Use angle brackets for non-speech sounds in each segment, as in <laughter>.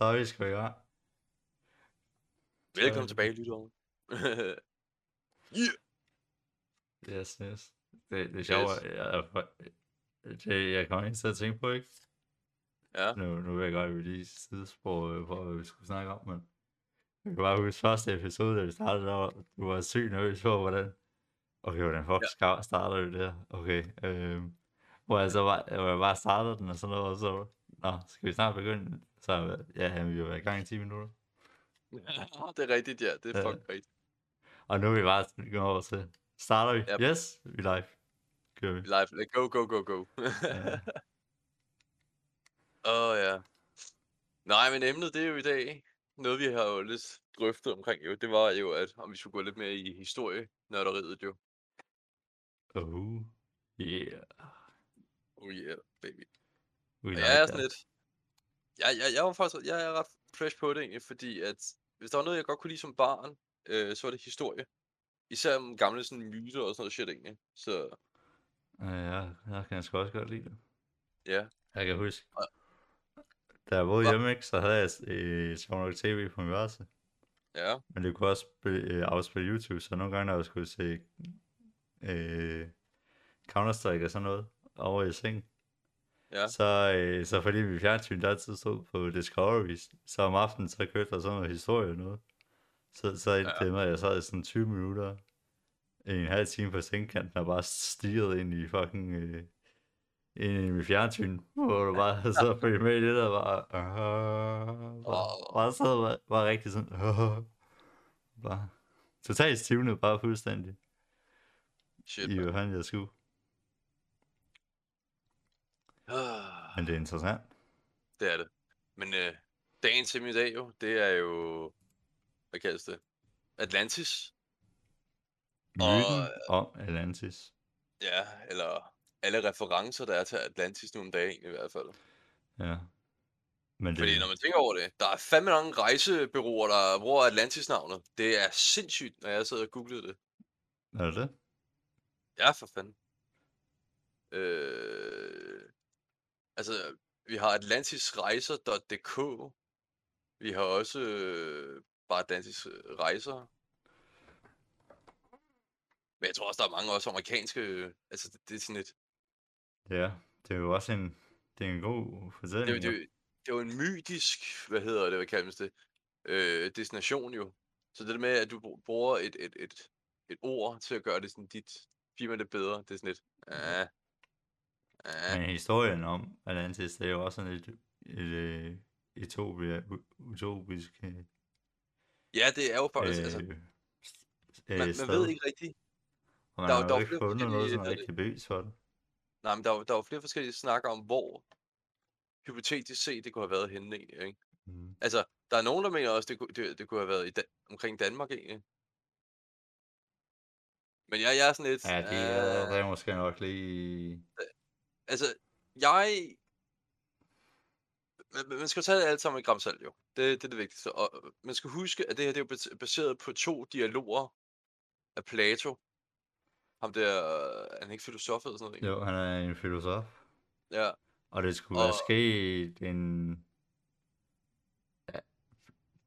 Så vi sgu i gang. Velkommen tilbage, lytter. <laughs> yeah. Yes, yes. Det, det er sjovt, Yes. jeg, jeg, det, jeg kommer ind til at tænke på, ikke? Ja. Nu, nu vil jeg godt lige sidespor øh, på, hvad vi skulle snakke om, men jeg kan bare huske første episode, da vi startede, der du var sygt nervøs for, hvordan, okay, hvordan fuck ja. starter vi det her? Okay, øh, hvor jeg så bare, hvor jeg bare startede den og sådan noget, og så, nå, skal vi snart begynde? Så ja, jamen, vi har været i gang i 10 minutter. det er rigtigt, ja. Det er Ja. fucking rigtigt. Og nu er vi bare gået over til, starter vi? Yep. Yes, vi live. Kører vi. Live. Go, go, go, go. Ja. <laughs> Åh, oh, ja. Nej, men emnet, det er jo i dag noget, vi har jo lidt drøftet omkring, jo. Det var jo, at om vi skulle gå lidt mere i historie, nørderiet jo. Oh, yeah. Oh yeah, baby. We like jeg er that. sådan lidt... Jeg, jeg, jeg var faktisk jeg er ret fresh på det egentlig, fordi at hvis der var noget, jeg godt kunne lide som barn, øh, så var det historie. Især om gamle sådan myter og sådan noget shit egentlig. Så Ja, ja, jeg kan sgu også godt lide det. ja, Jeg kan huske, Og- da jeg boede hjemme, ikke, så havde jeg øh, sjovt nok tv på min værelse. ja, Men det kunne også spille, øh, afspille YouTube, så nogle gange, når jeg skulle se øh, Counter-Strike og sådan noget over i seng, ja. så, øh, så fordi vi fjernsyn der altid stod på Discovery, så om aftenen, så kørte der sådan noget historie og noget. Så, så endte Ja. det med, at jeg sad i sådan 20 minutter, en halv time på sengkanten, og bare stirrede ind i fucking, øh, ind i mit fjernsyn, hvor du bare så følge med i det der, bare, øh, bare, bare sad bare, bare rigtig sådan, øh, bare totalt stivnet, bare fuldstændig, Shit, i fanden jeg skulle. Ah, Men det er interessant. Det er det. Men øh, dagens emne i dag jo, det er jo, hvad kaldes det? Atlantis. Myten Og- om Atlantis. Ja, eller alle referencer, der er til Atlantis nu om dagen i hvert fald. Ja. Men det, Fordi når man tænker over det, der er fandme mange rejsebyråer, der bruger Atlantis-navnet. Det er sindssygt, når jeg sidder og googler det. er det det? Ja, for fanden. Øh, altså, vi har atlantisrejser.dk. Vi har også øh, bare Atlantis rejser. Men jeg tror også, der er mange også amerikanske... øh, Altså, det, det er sådan et... Ja, det er jo også en, det er en god Det, fortælling. det, jo. jo- det er jo en mytisk, hvad hedder det, hvad kaldes det, øh, destination jo. Så det der med, at du br- bruger et, et, et, et ord til at gøre det sådan dit firma lidt bedre, det er sådan lidt... Ah, ah, Men historien om Atlantis, det er jo også sådan et, et, et utopia, utopisk øh, Ja, det er jo faktisk, øh, altså, s- man, øh, man sted. ved ikke rigtigt. Og man der er har jo- ikke fundet noget sådan hvad er rigtig bevis for det. Nej, men der er, der er jo flere forskellige snakker om, hvor hypotetisk set det kunne have været henne egentlig, ikke? Mm. Altså, der er nogen, der mener også, det kunne, det, det kunne have været i Dan- omkring Danmark egentlig. Men jeg, jeg er sådan lidt... Ja, det er, ah, det er måske nok lige... altså, jeg... Man, man skal tage det alt sammen med et gram salt, jo. Det, det er det vigtigste. Og øh, man skal huske, at det her det er jo baseret på to dialoger af Plato. Ham der... øh, Er han ikke filosof eller sådan noget? Jo, han er en filosof. Ja. Og det skulle være Og- sket en... Ja,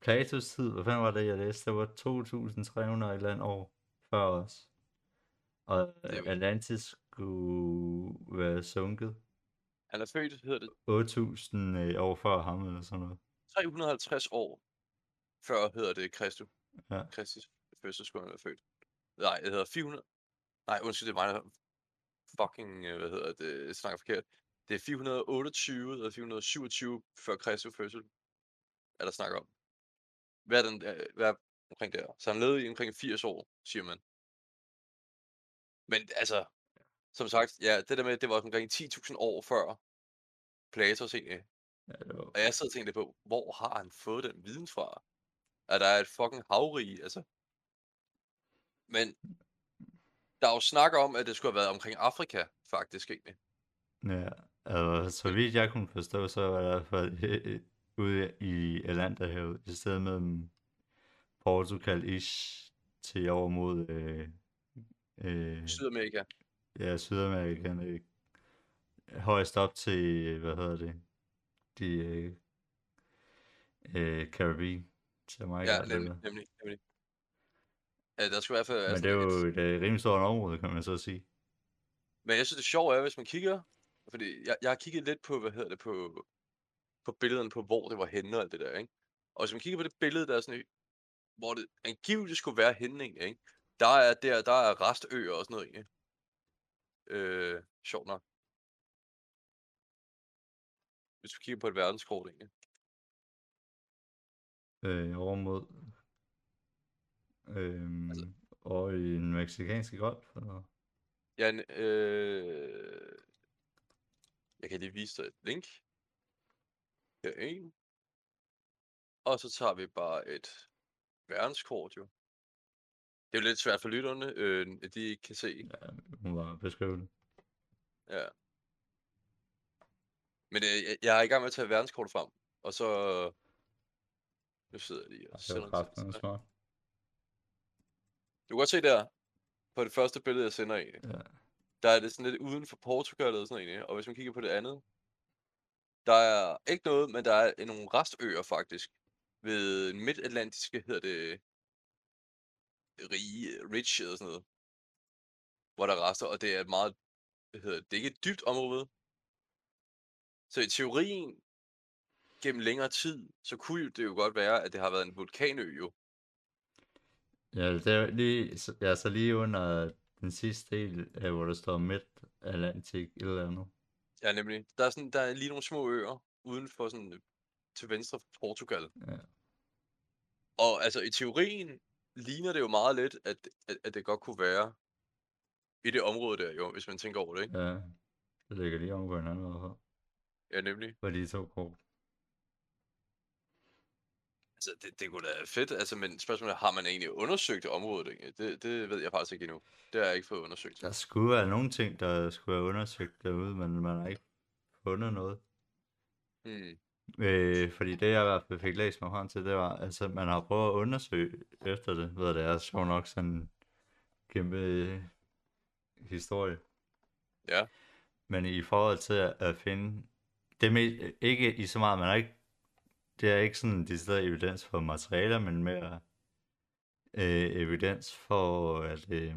Platos tid, hvad fanden var det, jeg læste? Det var 2.300 et eller andet år før os. Og Atlantis skulle være sunket Han er født, hedder det, 8.000 øh, år før ham, eller sådan noget. 350 år før, hedder det, Kristus. Ja. Kristus fødsel skulle han være født. Nej, det hedder 400. Nej, undskyld, det er mig, der fucking, øh, hvad hedder det, jeg snakker forkert. Det er 428 eller 427 før Kristus fødsel, er der snakker om. Hvad er den, øh, hvad er omkring der? Så han levede i omkring 80 år, siger man. Men altså, som sagt, ja, det der med, det var omkring 10.000 år før Platos egentlig. Ja, det var, Og jeg sidder og tænkte på, hvor har han fået den viden fra? At der er et fucking havrig, altså. Men der er jo snak om, at det skulle have været omkring Afrika, faktisk egentlig. ja, altså, så vidt jeg kunne forstå, så var der hvert fald øh, ude i Atlanterhavet, i stedet mellem Portugal-ish til over mod øh, øh, Sydamerika. Ja, Sydamerika, øh, højst op til, hvad hedder det, de, øh, øh, Caribbean. Meget Ja, nemlig, nemlig, nemlig. Ja, der skulle i hvert fald Men det er jo et øh, rimelig stort område, kan man så sige. Men jeg synes, det sjove er, hvis man kigger... Fordi jeg, jeg har kigget lidt på, hvad hedder det, på, på billederne på, hvor det var henne og alt det der, ikke? Og hvis man kigger på det billede, der er sådan, hvor det angiveligt skulle være henne, ikke? Der er, der, der er restøer og sådan noget, egentlig. Øh, sjovt nok. Hvis du kigger på et verdenskort, egentlig. Øh, over mod... Øhm, Altså- og i den meksikanske golf. Eller? Ja, en, øh... Jeg kan lige vise dig et link. Her er en. Og så tager vi bare et verdenskort, jo. Det er jo lidt svært for lytterne, øh, at de ikke kan se. Ja, hun var beskrevet. Ja. Men øh, jeg- er i gang med at tage verdenskortet frem, og så... Nu sidder jeg lige og sender det smart. Du kan godt se der, på det første billede, jeg sender egentlig. Ja. Der er det sådan lidt uden for Portugal og sådan egentlig. Og hvis man kigger på det andet, der er ikke noget, men der er nogle restøer faktisk. Ved midtatlantiske hedder det Rige, Rich eller sådan noget. Hvor der er rester, og det er et meget, hvad hedder det, det er ikke et dybt område. Så i teorien, gennem længere tid, så kunne det jo godt være, at det har været en vulkanø jo. Ja, det er lige, ja, så lige under den sidste del, af, hvor der står midt Atlantic eller andet. Ja, nemlig. Der er, sådan, der er lige nogle små øer uden for sådan til venstre for Portugal. Ja. Og altså i teorien ligner det jo meget lidt, at, at, at det godt kunne være i det område der jo, hvis man tænker over det, ikke? Ja, det ligger lige oven på hinanden, hvorfor? Ja, nemlig. For de to kort. Altså det, det kunne da være fedt, altså, men spørgsmålet er, har man egentlig undersøgt området egentlig? Det, det ved jeg faktisk ikke endnu. Det har jeg ikke fået undersøgt. Der skulle være nogle ting, der skulle være undersøgt derude, men man har ikke fundet noget. Hmm. Øh, fordi det jeg i hvert fald fik læst mig frem til, det var, altså man har prøvet at undersøge efter det, ved det er sjovt nok sådan en kæmpe øh, historie. Ja. Men i forhold til at, at finde, det er ikke i så meget, man har ikke, det er ikke sådan de steder evidens for materialer, men mere øh, evidens for, at, øh,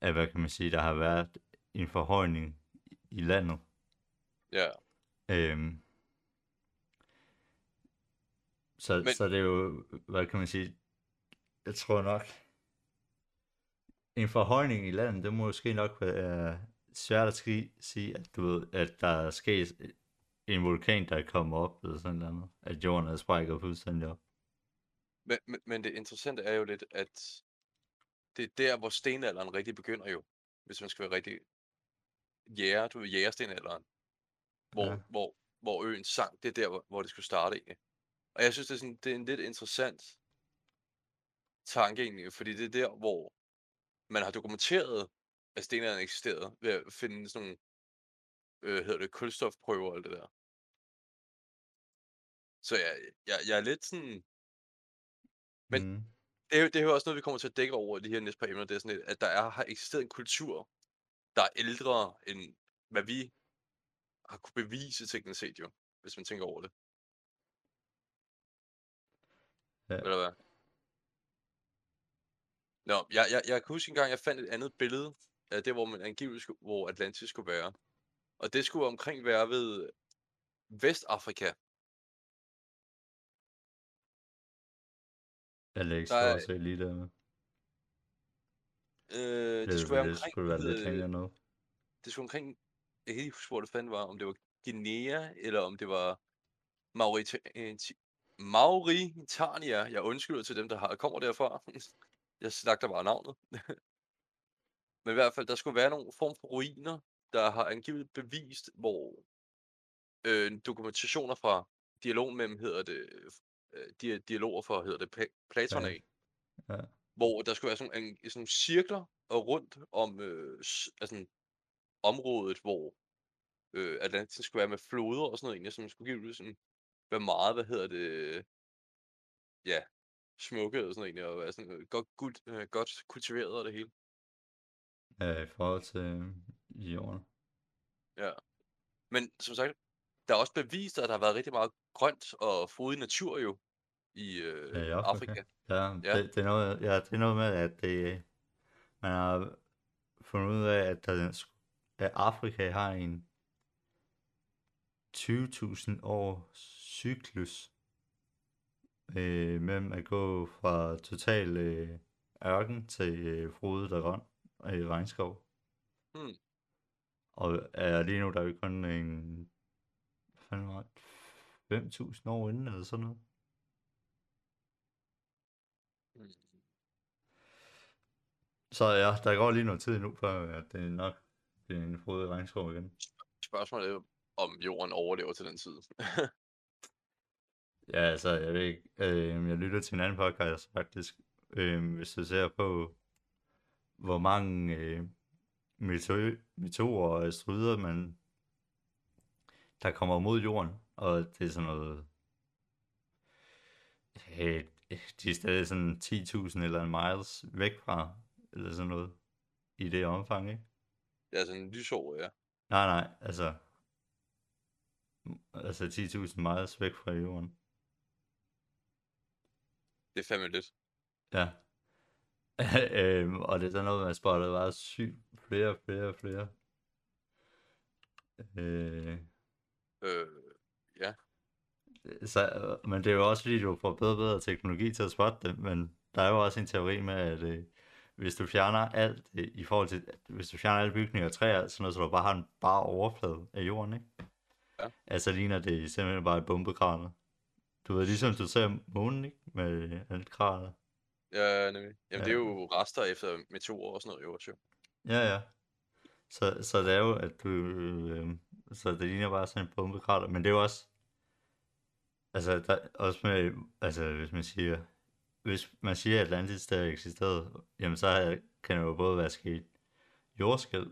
at, hvad kan man sige, der har været en forhøjning i landet. Ja, Øhm, så, Men... Så det er jo, hvad kan man sige, jeg tror nok, en forhøjning i landet, det må måske nok være svært at sige, at, du ved, at der er sket en vulkan, der er kommet op, eller sådan noget, at jorden er sprækket fuldstændig op. men, men, men det interessante er jo lidt, at det er der, hvor stenalderen rigtig begynder jo. Hvis man skal være rigtig jæger, du ved, jægerstenalderen. Hvor, Ja. hvor, hvor øen sank, det er der, hvor, hvor det skulle starte egentlig. Og jeg synes, det er, sådan, det er en lidt interessant tanke egentlig, fordi det er der, hvor man har dokumenteret, at stenalderen eksisterede, ved at finde sådan nogle, øh, hedder det, kulstofprøver og alt det der. Så jeg, jeg, jeg er lidt sådan, Men- mm. det er, jo- det er jo også noget, vi kommer til at dække over i de her næste par emner. Det er sådan, lidt, at der er, har eksisteret en kultur, der er ældre end hvad vi har kunne bevise teknisk set jo, hvis man tænker over det. Ja. Eller hvad? Nå, jeg, jeg, jeg kan huske engang, jeg fandt et andet billede af det, hvor man angiveligt skulle, hvor Atlantis skulle være. Og det skulle omkring være ved Vestafrika. Jeg lægger Der er- set lige der med. Øh, det, Det, skulle være det omkring, skulle være lidt længere noget. det skulle omkring, jeg kan ikke huske, hvor det fanden var, om det var Guinea, eller om det var Maurita- Mauritania. Jeg undskylder til dem, der har, kommer derfra. <laughs> Jeg slagter bare navnet. <laughs> Men i hvert fald, der skulle være nogle form for ruiner, der har angiveligt bevist, hvor øh, dokumentationer fra dialogen mellem, hedder det, øh, dia- dialoger fra, hedder det, Pla- Platon Ja. af, Ja. hvor der skulle være sådan, en, sådan nogle cirkler og rundt om øh, altså, området, hvor øh, Atlantis skulle være med floder og sådan noget, egentlig, som skulle give sådan, være meget, hvad hedder det, ja, smukke og sådan noget, egentlig, og være sådan øh, godt, godt, øh, godt kultiveret og det hele. Ja, i forhold til øh, jorden. Ja. Men som sagt, der er også bevist, at der har været rigtig meget grønt og frodig natur jo i øh, Ja, i Afrika. Afrika. Ja, Ja. det, det, er noget, ja, det er noget med, at det, man har fundet ud af, at, der, at Afrika har en 20.000 år cyklus øh, mellem at gå fra total øh, ørken til øh, frodet og grøn øh, regnskov. Hmm. Og er lige nu der er jo kun en hvad fanden var det? 5.000 år inden eller sådan noget. Mm. Så ja, der går lige noget tid nu, før at det nok bliver en frodig regnskov igen. Spørgsmålet er, om jorden overlever til den tid. Ja, altså, jeg ved ikke, øh, jeg lytter til en anden podcast faktisk, øh, hvis du ser på, hvor mange øh, meteor- meteorer og asteroider, man, der kommer mod jorden, og det er sådan noget, øh, de er stadig sådan 10.000 eller en miles væk fra, eller sådan noget, i det omfang, ikke? Det er sådan en lysår, ja. Nej, nej, altså, altså 10.000 miles væk fra jorden. Det er fandme lidt. Ja. <laughs> øhm, og det er sådan noget, man spotter bare sygt flere flere flere. Øh, Øh, ja. så, øh, men det er jo også fordi, du får bedre og bedre teknologi til at spotte det, men der er jo også en teori med, at øh, hvis du fjerner alt øh, i forhold til, hvis du fjerner alle bygninger og træer, sådan noget, så du bare har en bare overflade af jorden, ikke? Ja. Altså ligner det simpelthen bare et bombekrater. Du ved, ligesom du ser månen, ikke? Med alt krater. Ja, nemlig. Jamen, det er Ja. jo rester efter meteorer og sådan noget, jo jo. Ja, ja. Så, så det er jo, at du... Øh, så det ligner bare sådan en bombekrater, men det er jo også... Altså, der, også med... Altså, hvis man siger... Hvis man siger, at Atlantis der eksisterede, jamen så kan det jo både være sket jordskæld,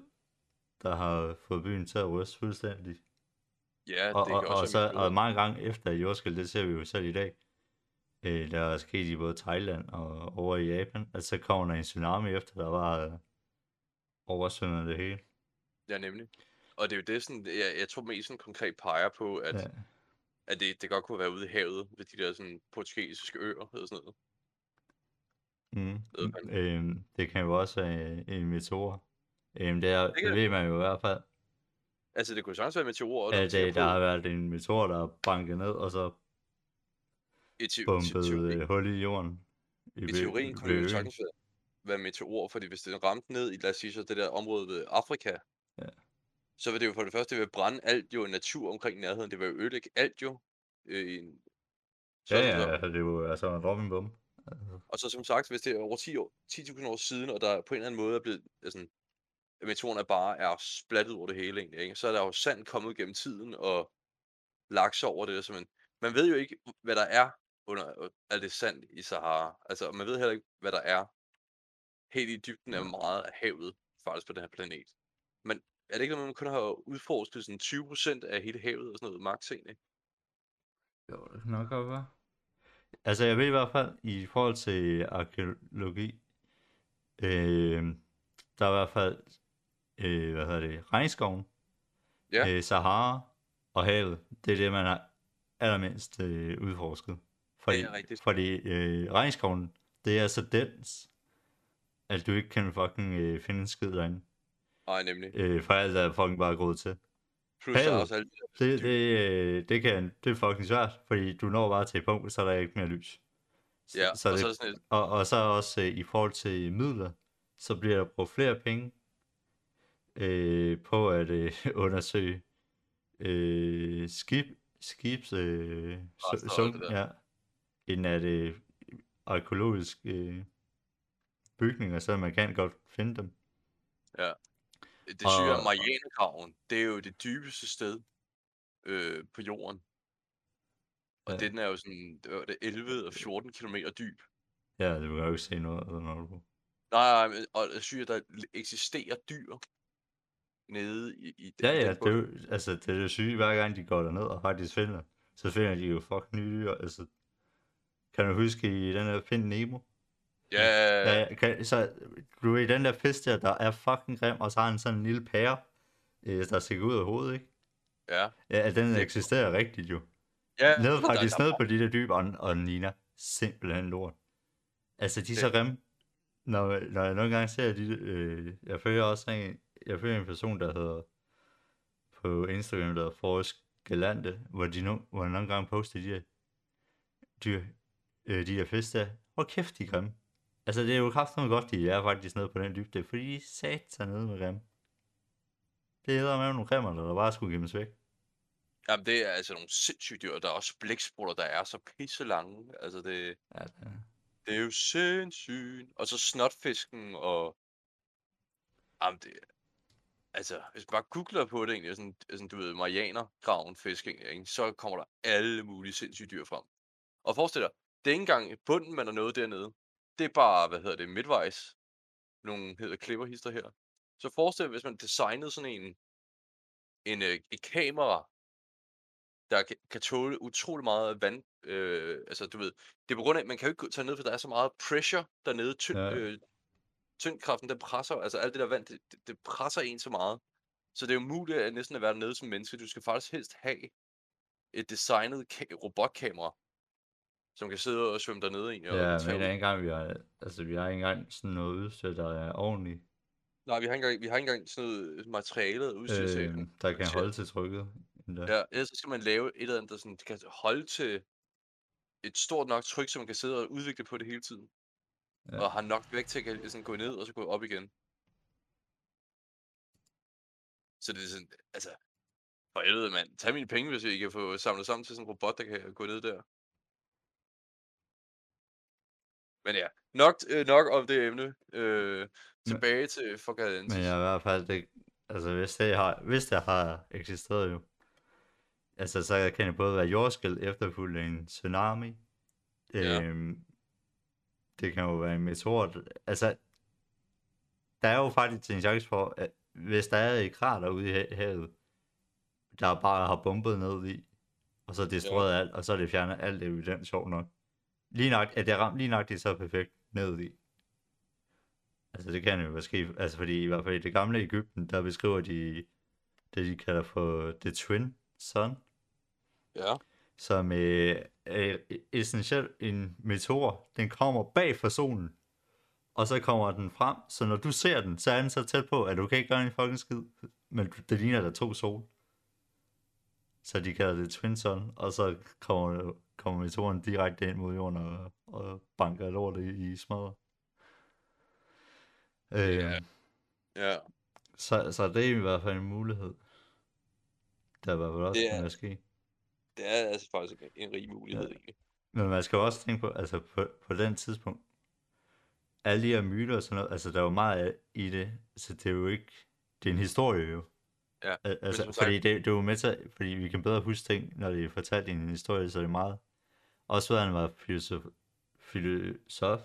der har fået byen til at ryste fuldstændig. Ja, og, det og, kan og, også så, være og mange gange efter jordskæld, det ser vi jo selv i dag, øh, der er sket i både Thailand og over i Japan, at så kommer der en tsunami efter, der var øh, oversvømmet det hele. Ja, nemlig. Og det er jo det, sådan, jeg, jeg tror mest sådan konkret peger på, at, ja. at det, det godt kunne være ude i havet ved de der sådan portugisiske øer eller sådan noget. Mm. Øhm, det kan jo også være en meteor. Øhm, det, er, Det det ved man jo i hvert fald, Altså, det kunne sagtens være meteorer, man at tænker øh, der på har været en meteor, der er banket ned, og så i teori, øh, hul i jorden. I ved- teorien kunne det jo sagtens være, være meteorer, fordi hvis det ramte ned i, lad os sige, så det der område ved Afrika, Ja. så vil det jo for det første det vil brænde alt jo natur omkring nærheden. Det vil jo ødelægge alt jo. Øh, i en... så, Ja, det ja, så- altså, det er jo altså en drop i en bum. Altså, Og så som sagt, hvis det er over 10 år, 10.000 år siden, og der på en eller anden måde er blevet, altså, at meteorerne bare er splattet over det hele egentlig, ikke? så er der jo sand kommet gennem tiden og lagt sig over det der, så man, man ved jo ikke, hvad der er under alt det sand i Sahara. Altså, man ved heller ikke, hvad der er helt i dybden af meget af havet, faktisk på den her planet. Men er det ikke noget, man kun har udforsket sådan 20% af hele havet og sådan noget max egentlig? jo, det kan nok godt være. Altså, jeg ved i hvert fald, i forhold til arkeologi, øh, der er i hvert fald, øh, hvad hedder det, regnskoven, Ja. øh, Sahara og havet. Det er det, man har allermindst øh, udforsket. Fordi, er rigtigt. fordi øh, regnskoven, det er så dens, at du ikke kan fucking øh, finde en skid derinde. Nej, nemlig. Øh, for alt er fucking bare gået til. Plus havet. også alt Det, det, øh, det, kan, det er fucking svært, fordi du når bare til et punkt, så er der ikke mere lys. Så, Ja, så og det, så er det sådan et, og, og så også øh, i forhold til midler, så bliver der brugt flere penge øh, på at øh, <laughs> undersøge øh, skib, skibs øh, Rester og su- alt sunk, det der. ja, end at øh, arkeologiske øh, bygninger, så man kan godt finde dem. Det syge er Og- Marianergraven. Det er jo det dybeste sted øh, på jorden. Og Ja. den er jo sådan, det var det 11 og 14 km dyb. Ja, det vil jeg jo ikke se noget af, når du Nej, og det syge er, at der eksisterer dyr nede i, i den, Ja, ja, den det er jo, altså, det er det syge, hver gang de går derned og faktisk finder, så finder de jo fucking nye dyr, altså. Kan du huske i den der Find Nemo? Ja, ja, kan, så du ved, den der fisk der, der er fucking grim, og så har han sådan en lille pære, øh, der stikker ud af hovedet, ikke? Ja. Ja, den Det- eksisterer rigtigt jo. Ja, Nede men der- faktisk der- ned på de der dyb, og, ligner simpelthen lort. Altså, de er så grimme. Når, når jeg nogle gange ser de, øh, jeg følger også en, jeg følger en person, der hedder, på Instagram, der hedder Forrest Galante, hvor de no, hvor nogle gange poster de der, dyr, øh, de der fisk der. Hvor kæft, de er grimme. Altså, det er jo kraftigt godt, de er faktisk nede på den dybde, fordi de er sat sig nede med grimme. Det hedder med nogle grimmer, der bare skulle gemmes væk. Jamen, det er altså nogle sindssyge dyr. Der er også blæksprutter, der er så pisse lange. Altså, det, Ja, det, det er jo sindssygt. Og så snotfisken og... Jamen, det... Altså, hvis man bare googler på det egentlig, sådan, sådan du ved, marianergraven fisk, egentlig, ikke? så kommer der alle mulige sindssyge dyr frem. Og forestil dig, det er ikke engang bunden, man er nået dernede. Det er bare, hvad hedder det, midtvejs. Nogle hedder klipperhister her. Så forestil dig, hvis man designede sådan en, en øh, et kamera, der kan, kan tåle utrolig meget vand. Øh, altså, du ved, det er på grund af, at man kan jo ikke tage ned, for der er så meget pressure dernede. Tynd, Ja. øh, tyngdkraften, den presser, altså alt det der vand, det, det, presser en så meget. Så det er jo muligt at næsten at være nede som menneske. Du skal faktisk helst have et designet ka- robotkamera, som kan sidde og svømme dernede egentlig. og Ja, tage men ikke engang, vi har, altså, vi har ikke engang sådan noget udstyr, der er ordentligt, Nej, vi har ikke engang, vi har ikke engang sådan noget materiale og udstyr til. øh, der kan holde til trykket. endda. Ja, ellers så skal man lave et eller andet, der sådan, kan holde til et stort nok tryk, så man kan sidde og udvikle på det hele tiden. Ja. Og har nok vægt til at kan sådan gå ned og så gå op igen. Så det er sådan, altså, for helvede mand, tag mine penge, hvis I kan få samlet sammen til sådan en robot, der kan gå ned der. Men ja, nok, øh, nok om det emne. Øh, tilbage til Fogadensis. Men jeg i hvert fald, det, altså hvis det har, hvis det har eksisteret jo, altså så kan det både være jordskæld efterfulgt af en tsunami, Ja. øhm, det kan jo være en meteor, altså der er jo faktisk en chance for, at hvis der er et krater ude i ha- havet, der bare har bombet ned i, og så destrueret alt, og så er det fjernet alt evidens, sjovt nok. Lige nok, at det ramt lige nok det er så perfekt ned i. Altså det kan jo være ske, altså fordi i hvert fald i det gamle Ægypten, der beskriver de det, de kalder for The Twin Sun, Ja, som øh, er essentielt en meteor. Den kommer bag for solen, og så kommer den frem, så når du ser den, så er den så tæt på, at du kan ikke gøre en fucking skid, men det ligner der er to sol. Så de kalder det Twin Sun, og så kommer, kommer meteoren direkte ind mod jorden og, og banker lortet i, i smadret. Øh, Ja. ja. så, så det er i hvert fald en mulighed. Der var vel også Det er- kan ske. Det er altså faktisk en, rig mulighed, Ja. egentlig. Men man skal også tænke på, altså på, på den tidspunkt, alle de her myter og sådan noget, altså der er jo meget i det, så det er jo ikke, det er en historie jo. Ja, Al- Altså, sagt- fordi det, det er jo med til, fordi vi kan bedre huske ting, når det er fortalt i en historie, så er det meget. Også hvad han var filosof, filosof.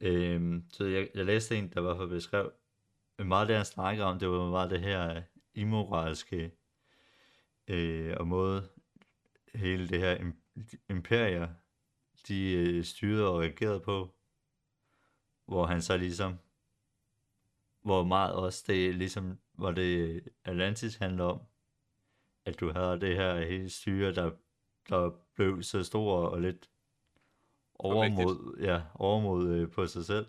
Øhm, så jeg, jeg læste en, der var for beskrev, meget af det han snakker om, det var meget det her øh, immoralske, øh, og måde hele det her im- imperier, de øh, styrede og reagerede på, hvor han så ligesom, hvor meget også det ligesom, hvor det øh, Atlantis handler om, at du havde det her øh, hele styre, der, der blev så stor og lidt overmod, ja, overmod øh, på sig selv,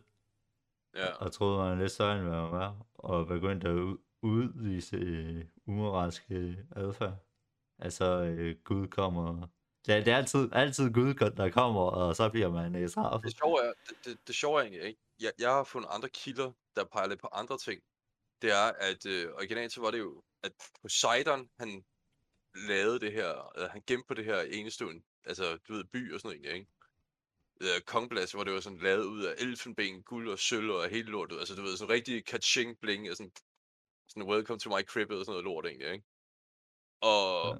Ja, og troede, man var lidt større, end man var, og begyndte at ud- udvise øh, umoralske adfærd. Altså, øh, Gud kommer... Det er, det er altid, altid Gud, der kommer, og så bliver man øh, straffet. det sjove er, det, det, det sjove er egentlig, ikke? Jeg, jeg har fundet andre kilder, der peger lidt på andre ting. Det er, at øh, originalt så var det jo, at Poseidon, han lavede det her, eller han gemte på det her enestående, altså du ved, by og sådan noget ikke? Øh, Kongblas, hvor det var sådan lavet ud af elfenben, guld og sølv og hele lortet, altså du ved, sådan rigtig kaching bling, og sådan, sådan welcome to my crib og sådan noget lort egentlig, ikke? Og.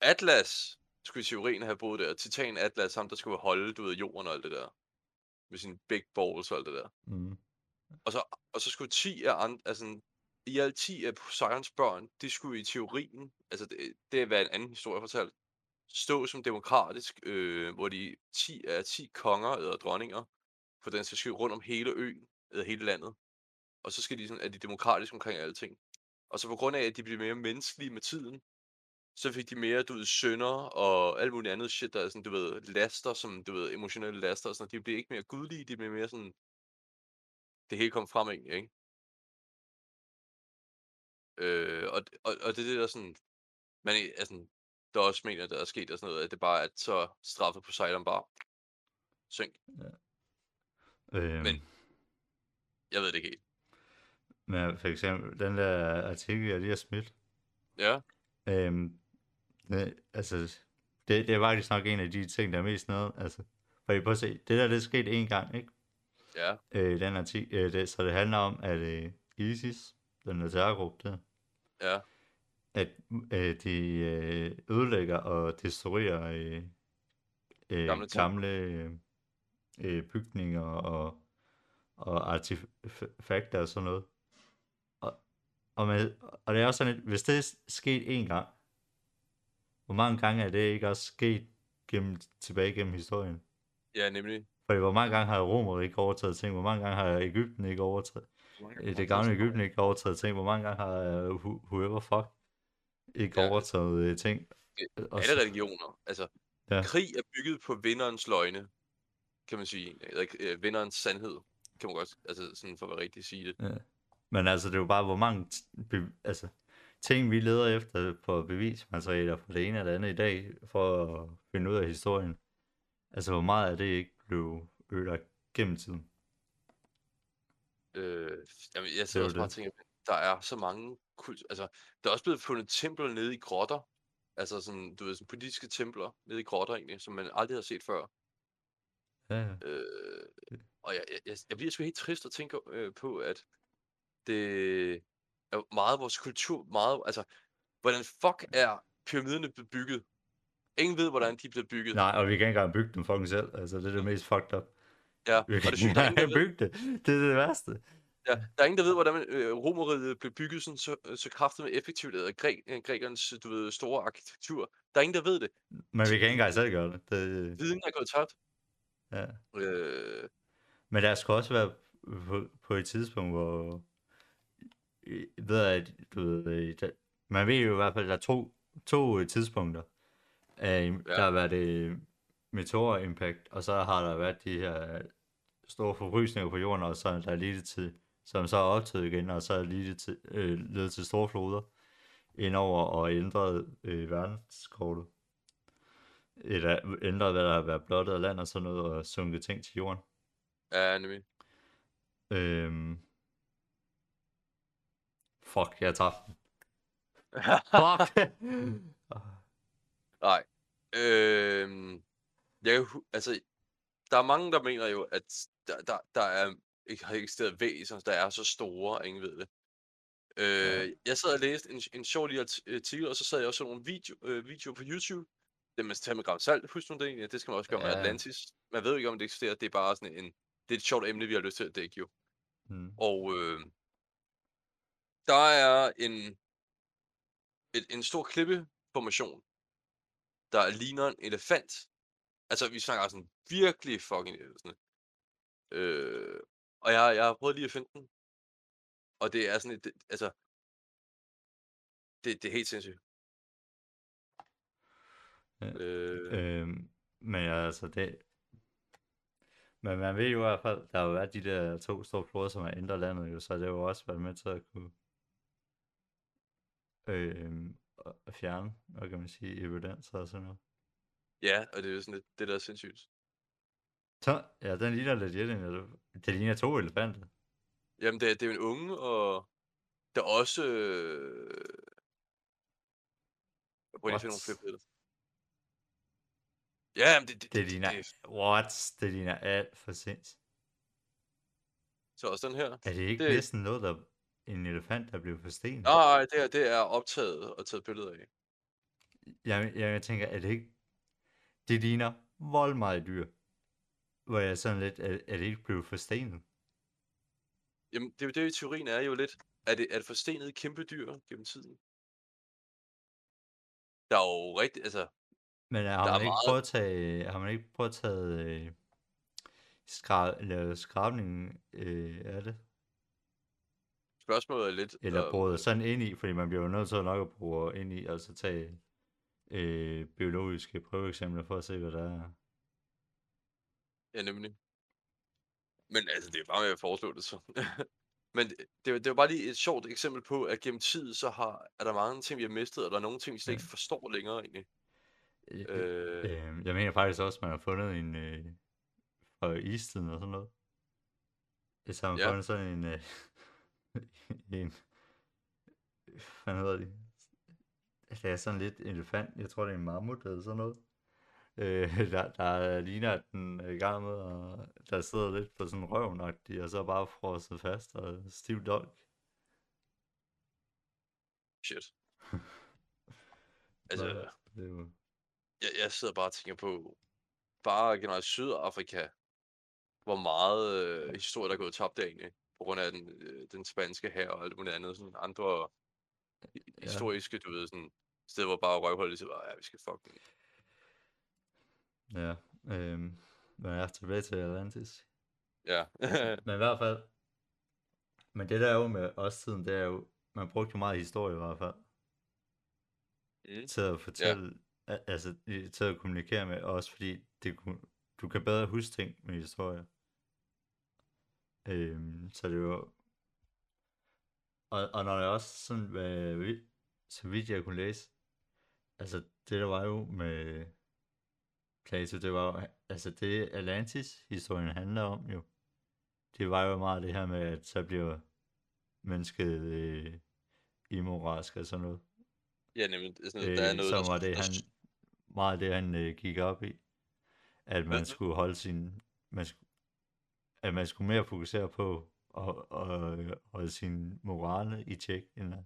Atlas skulle i teorien have boet der. Titan Atlas, ham der skulle holde, du ved, jorden og alt det der. Med sine big balls og alt det der. Mm. Og så, og så skulle 10 af andre, altså i alt 10 af Poseidons børn, de skulle i teorien, altså det, det er hvad en anden historie fortalt, stå som demokratisk, øh, hvor de 10 af 10 konger eller dronninger, for den skal skyde rundt om hele øen, eller hele landet. Og så skal de sådan, er de demokratiske omkring alting. Og så på grund af, at de blev mere menneskelige med tiden, så fik de mere, du ved, sønder og alt muligt andet shit, der er sådan, du ved, laster, som, du ved, emotionelle laster og sådan. De blev ikke mere gudlige, de blev mere sådan, det hele kom frem egentlig, ikke? Øh, og, og, og det er det, der sådan, man, altså, der også mener, der er sket og sådan noget, at det bare er så straffet på Poseidon bare synk. Øhm, Men jeg ved det ikke helt. men for eksempel, den der artikel, jeg lige har smidt, Ja, øhm, det, altså, det, det er faktisk nok en af de ting, der er mest noget, altså, for prøv at se, det der, det er sket én gang, ikke? ja, Øh, den artikel, øh, det, så det handler om, at øh, ISIS, den der terrorgruppe der, ja, at øh, de øh, ødelægger og destruerer øh, øh, Gamle gamle, gamle øh, bygninger og, og artefakter og sådan noget. Og, og, med, og det er også sådan, at hvis det er sket én gang, hvor mange gange er det ikke også sket gennem, tilbage gennem historien? ja, nemlig. For hvor mange gange har Romer ikke overtaget ting? Hvor mange gange har Ægypten ikke overtaget? Øh, Det gamle Ægypten ikke overtaget ting? Hvor mange gange har uh, whoever fuck ikke Ja. overtaget uh, ting? Og Alle religioner. Altså, Ja. krig er bygget på vinderens løgne, kan man sige. Eller øh, vinderens sandhed, kan man godt, altså sådan for at være rigtig sige det. Men altså, det er jo bare, hvor mange t- altså, ting, vi leder efter på bevismaterialer for det ene eller andet i dag, for at finde ud af historien. Altså, hvor meget af det ikke blev ødelagt gennem tiden. Øh, jamen, jeg sidder er også bare og tænker, der er så mange kult... Altså, der er også blevet fundet templer nede i grotter. Altså sådan, du ved, sådan politiske templer nede i grotter egentlig, som man aldrig har set før. Ja, ja. Øh, og jeg, jeg, jeg, bliver sgu helt trist at tænke øh, på, at det er meget vores kultur, meget, altså, hvordan fuck er pyramiderne bygget? Ingen ved, hvordan de er blevet bygget. Nej, og vi kan ikke engang bygge dem fucking selv. Altså, det er det mest fucked up. Ja, <laughs> og det ikke synes, der er ingen, der engang ved. bygge det. Det er det værste. Ja, der er ingen, der ved, hvordan øh, romeriet blev bygget sådan, så, så kraftigt med effektivt, eller græ, øh, grækernes, du ved, store arkitektur. Der er ingen, der ved det. Men vi kan ikke engang selv gøre det. det Viden er gået tabt. ja. Øh, Men der skal også være på, på et tidspunkt, hvor øh, ved at, du ved, øh, der, man ved jo i hvert fald, at der er to, to øh, tidspunkter. Af, ja. Der har været det meteor impact, og så har der været de her store forfrysninger på jorden, og så er der lige til, som så er optaget igen, og så er lige til, øh, ledet til store floder indover og ændret øh, verdenskortet. Eller ændret, hvad der har været blottet af land og sådan noget, og sunket ting til jorden. ja, nemlig. Øhm... Fuck, jeg tabte den. <laughs> Fuck! Nej. Øh, jeg, altså, der er mange, der mener jo, at der, der, der er ikke har eksisteret væsener, der er så store, ingen ved det. Øh, jeg sad og læste en, en sjov lille art- artikel, og så sad jeg også så nogle video, øh, videoer på YouTube. Det med tage med Gram Salt, husk nu det egentlig, det skal man også gøre med Ja. Atlantis. Man ved ikke, om det eksisterer, det er bare sådan en, det er et sjovt emne, vi har lyst til at dække jo. Mm. Og øh, der er en, et, en stor klippeformation, der ligner en elefant. Altså, vi snakker sådan virkelig fucking sådan. Øh, og jeg, jeg har prøvet lige at finde den. Og det er sådan et, det, altså, det, det er helt sindssygt. Ja. Øh, Øhm, men altså, det... Men man ved jo i hvert fald, der har jo været de der to store floder, som har ændret landet jo, så det har jo også været med til at kunne at fjerne, hvad kan man sige, evidenser og sådan noget. Ja, og det er jo sådan lidt, det der er sindssygt. Så, ja, den ligner legit en elef- Det ligner to elefanter. Jamen, det, er- det er jo en unge, og der er også... Øh... Jeg prøver lige at finde nogle flere billeder. Ja, men det, det, Det ligner, det, what? Det ligner alt for sinds. så også den her. Er det ikke Det- næsten noget, der en elefant, der blev forstenet? Nej, det, her, det er optaget og taget billeder af. Jeg, jeg, jeg tænker, er det ikke... Det ligner vold meget dyr. Hvor jeg sådan lidt, er, er det ikke blevet forstenet? Jamen, det er jo det, teorien er jo lidt. Er det, er det forstenet kæmpe dyr gennem tiden? Der er jo rigtig, altså, Men har Der er man, ikke meget- prøvet at tage, har man ikke prøvet at tage øh, skra, lave skrabning øh, af det? spørgsmålet er lidt... Eller om- bruger sådan ind i, fordi man bliver jo nødt til nok at bruge ind i, altså tage øh, biologiske prøveeksempler for at se, hvad der er. Ja, nemlig. Men altså, det er bare med at foreslå det så. <laughs> Men det, det, jo- det jo bare lige et sjovt eksempel på, at gennem tid, så har, er der mange ting, vi har mistet, og der er nogle ting, vi slet ikke forstår længere egentlig. Øh, Øh, øh, jeg mener faktisk også, at man har fundet en øh, fra istiden og sådan noget. Så har man Ja. fundet sådan en, øh, <laughs> en, hvad hedder det? Det er sådan lidt elefant, jeg tror det er en mammut eller sådan noget. Øh, <laughs> der, der ligner, at den er i gang med, og der sidder lidt på sådan røven og så bare frosset fast og stiv dolk. shit. <laughs> Altså, Så det er jo, jeg, jeg sidder bare og tænker på, bare generelt Sydafrika, hvor meget øh, historie, der er gået tabt egentlig, på grund af den, øh, den spanske her og alt muligt andet, sådan andre Ja. historiske, du ved, sådan steder, hvor bare siger, bare, ja, vi skal fucking... ja, øh, men jeg er tilbage til Atlantis. Ja, <laughs> Men i hvert fald, men det der er jo med os tiden, det er jo, man brugte jo meget historie i hvert fald, mm. til at fortælle, ja. altså til at kommunikere med os, fordi det kunne, du kan bedre huske ting med historie. Øhm, så det var, og, og når jeg også sådan, hvad, så vidt jeg kunne læse, altså det der var jo med Plato, det var jo, altså det Atlantis-historien handler om jo, det var jo meget det her med, at så bliver mennesket øh, imoralsk og sådan noget. ja, nemlig, det er sådan, noget, der er Øh, noget, som var det, han, meget det, han øh, gik op i. At man skulle holde sin, man skulle, at man skulle mere fokusere på at, at holde sin morale i tjek. End at,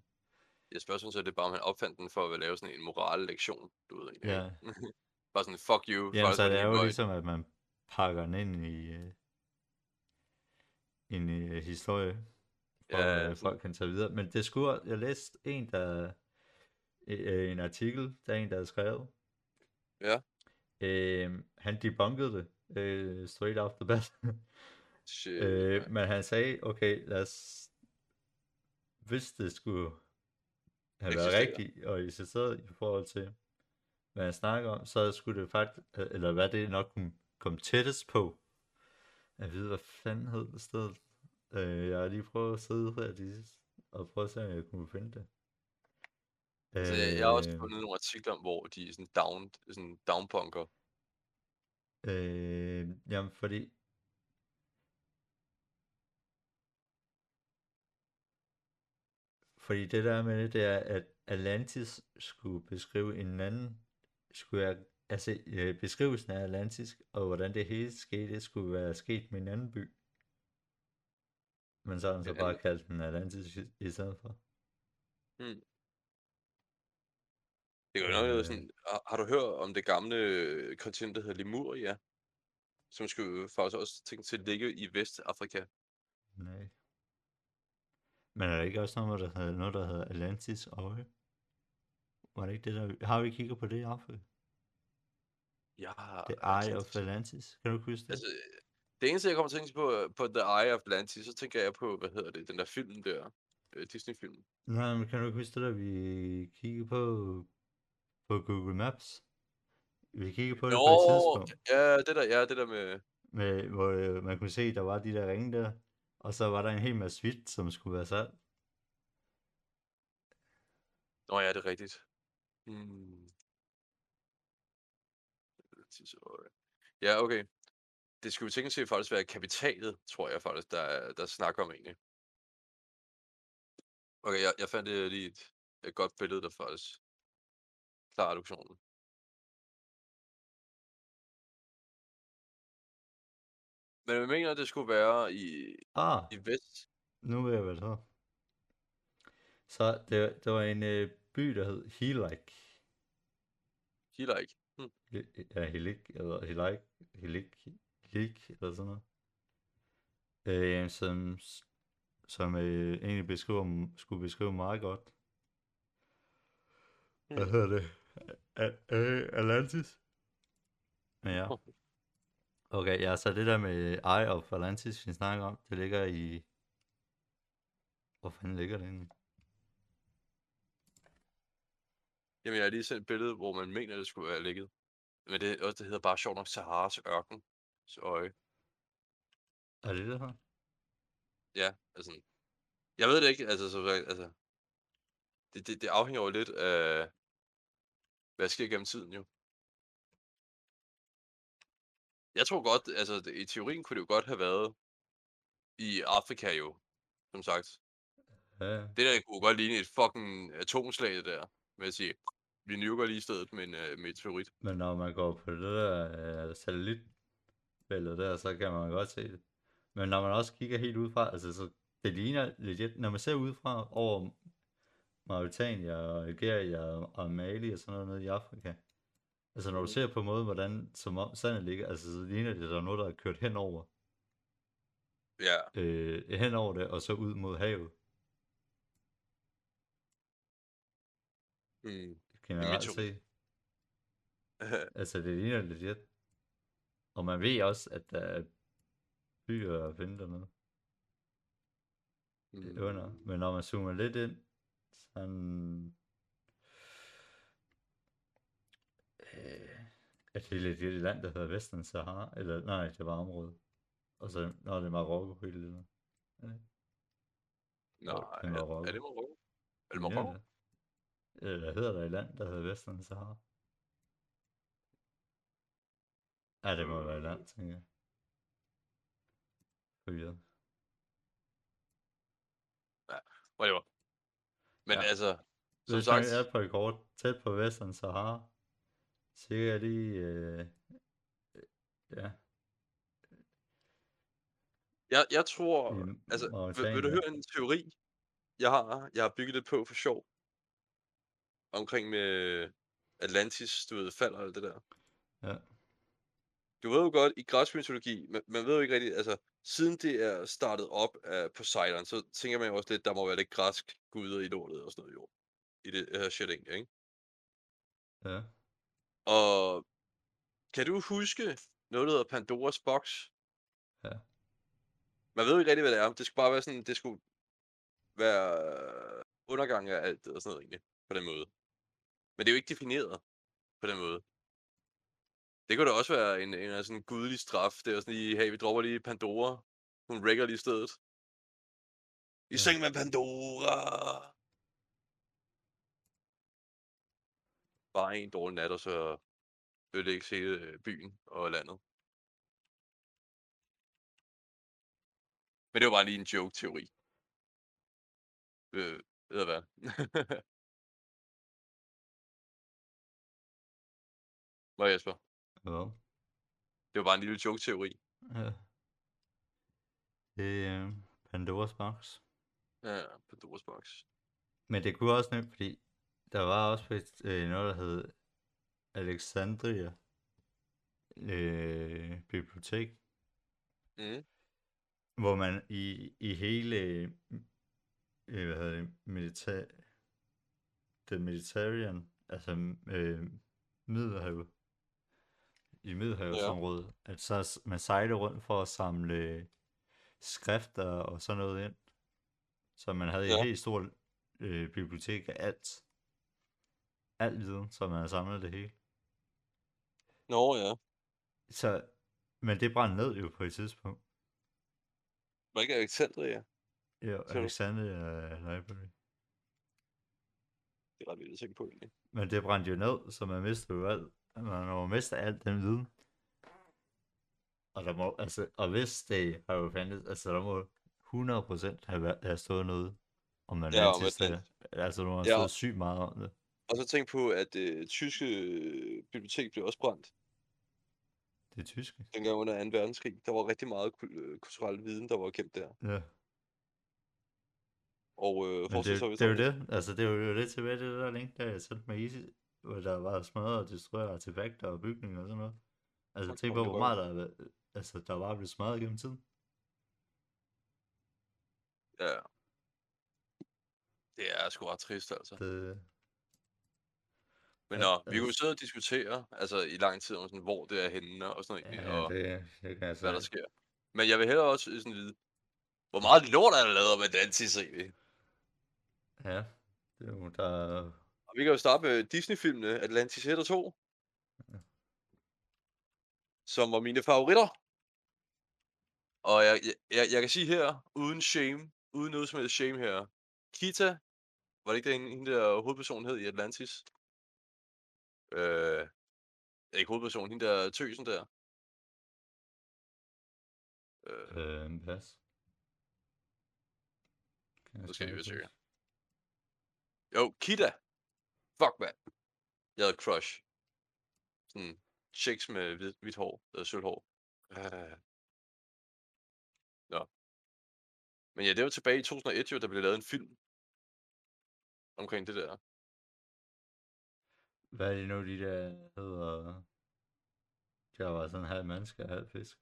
jeg spørger sådan, så er det bare, om han opfandt den for at lave sådan en morale-lektion, du ved egentlig. ja, ikke? <laughs> bare sådan, fuck you. Folk så det er jo ligesom, at man pakker den ind i øh, en øh, historie, for Ja, at sådan- folk kan tage videre. Men det skulle, jeg læste en, der, øh, en artikel, der er en, der havde skrevet. Ja. Øh, han debunkede det, øh, straight off the bat. Shit, øh, men han sagde, okay, lad os, hvis det skulle have været rigtigt og eksisteret i forhold til, hvad han snakker om, så skulle det faktisk, eller hvad det nok kunne komme tættest på, at vide, hvad fanden hed det sted. Øh, jeg har lige prøvet at sidde her de, og prøve at se, om jeg kunne finde det. Altså, jeg, jeg har også Øh, fundet nogle artikler, om, hvor de er sådan down, sådan downpunker. Øh, jamen, fordi... Fordi det der med det, det er, at Atlantis skulle beskrive en anden... Skulle jeg, altså, øh, beskrivelsen af Atlantis, og hvordan det hele skete, skulle være sket med en anden by. Men så har han så bare kaldt den Atlantis i, i stedet for. Hmm. Det er jo nok Øh. sådan, har, har du hørt om det gamle kontinent, der hedder Lemuria? Som skulle faktisk også tænke til at ligge i Vestafrika. Nej. Men er der ikke også noget, der hedder, noget, der hedder Atlantis øje? Var det ikke det, der... Har vi kigget på det i Afrika? Ja, The Eye of Atlantis. Kan du huske det? Altså, det eneste, jeg kommer til at tænke på, på The Eye of Atlantis, så tænker jeg på, hvad hedder det, den der film der, øh, Disney-film. Nej, men kan du ikke huske det der, vi kiggede på på Google Maps? Vi kiggede på det Nå, på et tidspunkt, ja, det der, ja, det der med, med, hvor øh, man kunne se, der var de der ringe der, og så var der en hel masse hvidt, som skulle være salg. Nå ja, det er rigtigt. Hmm. Ja, okay. Det skulle tænke sig faktisk være kapitalet, tror jeg faktisk, der, der snakker om egentlig. Okay, jeg, jeg fandt lige et, et godt billede, der faktisk klarer reduktionen. Men jeg mener, det skulle være i, Ah, i vest. nu ved jeg, hvad det. Så det, det var en øh, by, der hed Helik. Hilik. Hm. Ja, Helik, eller Helik, Helik, Helik, eller sådan noget. Øh, som, som øh, egentlig beskriver, skulle beskrive meget godt. Hvad Hmm. hedder det? Atlantis? Ja. Okay, ja, så det der med Eye of Atlantis, vi snakker om, det ligger i... Hvor fanden ligger det egentlig? Jamen, jeg har lige set et billede, hvor man mener, det skulle være ligget. Men det, også, det hedder bare sjovt nok Saharas ørken. Så øje. Er det det her? Ja, altså. Jeg ved det ikke, altså, så, altså det, det, det afhænger jo lidt af, hvad sker gennem tiden jo. Jeg tror godt, altså i teorien kunne det jo godt have været i Afrika jo, som sagt. Ja, Det der kunne godt ligne et fucking atomslag det der, med at sige, vi nuker lige i stedet med en uh, meteorit. men når man går på det der uh, satellitbillede der, så kan man godt se det. Men når man også kigger helt udefra, altså så det ligner legit, når man ser udefra over Mauritania og Algeria og Mali og sådan noget nede i Afrika. Altså når du Mhm. ser på måden, hvordan som om sandet ligger, altså så ligner det, at der er noget, der er kørt henover, Ja, øh, henover det, og så ud mod havet. mm. Det kan man meteorit. se. <laughs> Altså det ligner legit. Og man ved også, at der er byer at finde dernede. mm. Under. Men når man zoomer lidt ind, sådan... Øh, at det er lidt et land, der hedder Vestern Sahara, eller nej, det var området. Og så, når det er Marokko helt lidt. Nej, det er Marokko. er det Marokko? Er det Ja, Marokko? det. Eller hedder der et land, der hedder Vestern Sahara? Ja, det må være et land, tænker jeg. Forvirret. Whatever. Men Ja. altså, som Hvis sagt, man er på et kort tæt på Vestern Sahara, cirka lige, øh, øh, ja, jeg, jeg tror, i altså, vil, vil du høre en teori, jeg har, jeg har bygget det på for sjov, omkring med Atlantis, du ved, falder og alt det der. Ja, Du ved jo godt, i græsk mytologi, man, man ved jo ikke rigtigt, altså, siden det er startet op af Poseidon, så tænker man jo også lidt, der må være lidt græsk guder i lortet og sådan noget, jo. I det her shit, ikke? ja, Og kan du huske noget, der hedder Pandoras Box? Ja. Man ved ikke rigtig, hvad det er. Det skulle bare være sådan, det skulle være undergang af alt og sådan noget egentlig, på den måde. Men det er jo ikke defineret på den måde. Det kunne da også være en, en, en sådan gudelig straf. Det er sådan lige, hey, vi dropper lige Pandora. Hun rækker lige stedet. I Ja. seng med Pandora! Bare en dårlig nat, og så ødelægge hele øh, byen og landet. Men det var bare lige en joke-teori. Øh, ved hvad? <laughs> Hvad Jesper? ja, Det var bare en lille joke-teori. ja. Det er øh, Pandoras box. Ja, Pandoras box. Men det kunne også nemt, fordi der var også et, øh, noget, der hed Alexandria øh, Bibliotek, Mm. hvor man i, i hele øh, hvad hedder det, milita the Mediterranean, altså øh, Middelhavet, i Middelhavsområdet, ja. at så man sejler rundt for at samle skrifter og sådan noget ind, så man havde. Ja. et helt stort øh, bibliotek af alt, alt viden, så man havde samlet det hele. Nå ja. Så, men det brændte ned jo på et tidspunkt. Var ikke Alexandria? Ja, Så- Alexandria Library. Det er ret vildt at tænke på egentlig. Men det brændte jo ned, så man mistede jo alt. Man må miste alt den viden. Og der må, altså, og hvis det har jo fandtes, altså der må 100% have, været, have stået noget om Ja, Atlantis der. Atlantis. Altså, du har Ja. stået sygt meget om det. Og så tænk på, at det øh, tyske øh, bibliotek blev også brændt. Det er tyske. dengang under 2. verdenskrig. Der var rigtig meget øh, kulturel viden, der var gemt der. Ja. Og øh, Men det, hvis det er jo det. Altså, det er jo det tilbage, det der link, der jeg sendte med Easy, hvor der var smadret og destrueret artefakter og bygninger og sådan noget. Altså, tænk på, det hvor meget der, er altså, der var blevet smadret gennem tiden. Ja. Det er sgu ret trist, altså. Det, Men ja, nå, vi kunne altså- sidde og diskutere, altså i lang tid, om sådan, hvor det er henne og sådan noget, ja, og det, det jeg hvad der sker. Men jeg vil hellere også sådan vide, hvor meget lort er der lavet Atlantis egentlig? Ja, det er jo, der er... Og vi kan jo starte med Disney-filmene Atlantis 1 og 2. Ja. Som var mine favoritter. Og jeg, jeg, jeg, jeg kan sige her, uden shame, uden noget som helst shame her. Kita, var det ikke den hende der hovedperson hed i Atlantis? Øh, ikke hovedpersonen, hende der tøsen der. Øh, Øh, pas. Kan Nu skal søge. pas? Jo, Kita. Fuck, mand. Jeg havde crush. Sådan chicks med hvidt, hvidt hår, eller sølv hår. Øh. Nå. Men ja, det var tilbage i 2001 jo, der blev lavet en film. Omkring det der. Hvad er det nu, de der hedder... Der var sådan halv menneske og halv fisk.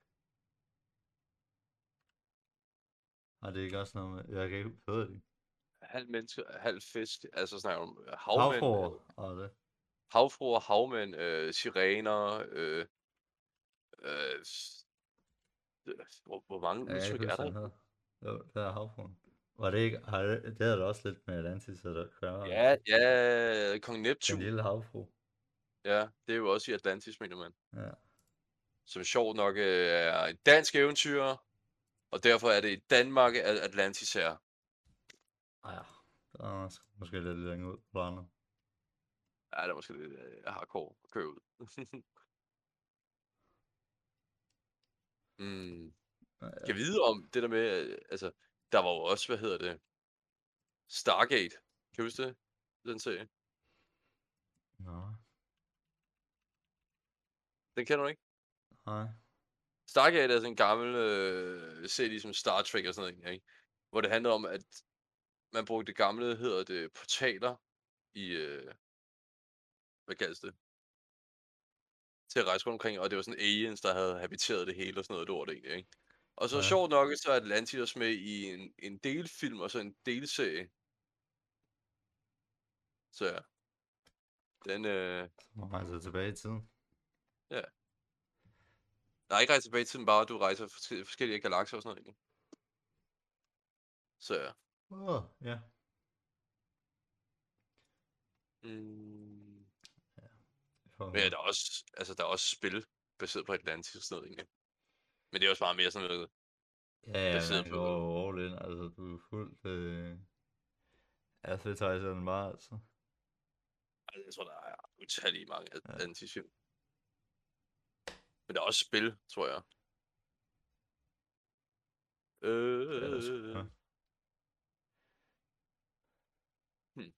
Har det ikke også noget med... Jeg kan ikke hedder det. Halv menneske, halv fisk. Altså snakker om øh, havmænd. Havfruer og det. Havfruer, havmænd, øh, sirener, øh, øh, øh, hvor, hvor mange Ja, udtryk er der? Jo, det er havfruen. Var det ikke... Har det, det havde også lidt med Atlantis at gøre. Ja, ja, Kong Den Neptun. lille havfru. Ja, det er jo også i Atlantis, mener man. Ja. Som sjovt nok øh, er et dansk eventyr, og derfor er det i Danmark, at Atlantis er. Ja. Der er måske- lidt længere ud på andre. Ja, det er måske lidt øh, hardcore at køre ud. <laughs> mm. Ja, Kan vide om det der med, øh, altså, der var jo også, hvad hedder det, Stargate. Kan du huske det? Den serie. Nå, Den kender du ikke? nej. Stargate er sådan en gammel øh, serie, ligesom Star Trek og sådan noget, ikke? Hvor det handler om, at man brugte gamle, hedder det, portaler i, øh, hvad kaldes det? Til at rejse rundt omkring, og det var sådan aliens, der havde habiteret det hele og sådan noget lort egentlig, ikke? Og så Ja. sjovt nok, så er Atlantis også med i en, en delfilm og så en delserie. Så ja. Den, øh, man altså tilbage i tiden. der er ikke rejse tilbage til den, bare du rejser forskellige, forskellige galakser og sådan noget. Så ja. Åh, oh, ja. Mm. For, Men ja, der er også, altså, der er også spil baseret på Atlantis og sådan noget egentlig. Men det er også bare mere sådan noget, ja, ja, man går all in. Altså, du er fuldt... Øh... Advertiser den bare, altså. altså, jeg tror, der er utallige mange Ja. Atlantis-film. Men der er også spil, tror jeg. Øh, er sgu, ja. Hmm.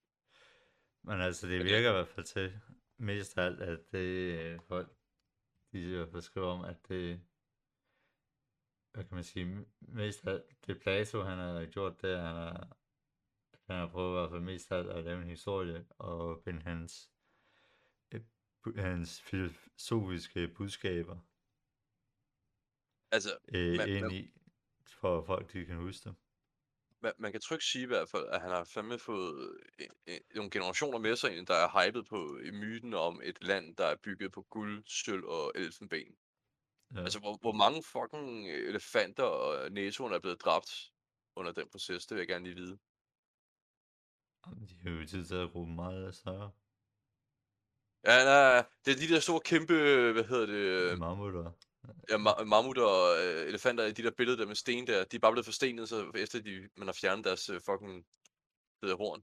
Men altså, det- virker i hvert fald til mest af alt, at det øh, folk, de i hvert fald skriver om, at det, hvad kan man sige, mest af det Plato, han har gjort, det er, han har, han har prøvet i hvert fald mest af at lave en historie, og binde hans, øh, hans filosofiske budskaber altså, øh, Men- ind i, for at folk, de kan huske det. man, man kan trygt sige i hvert fald, at han har fandme fået en, en, nogle generationer med sig, der er hypet på i myten om et land, der er bygget på guld, sølv og elfenben. Ja. Altså, hvor, hvor mange fucking elefanter og næsehorn er blevet dræbt under den proces, det vil jeg gerne lige vide. Jamen, de har jo tid til at gruppe meget større Ja, nej, det er de der store kæmpe, hvad hedder det, mammutter. ja, ma- mammutter og øh, elefanter i de der billeder der med sten der, de er bare blevet forstenet, så efter de, man har fjernet deres øh, fucking der horn.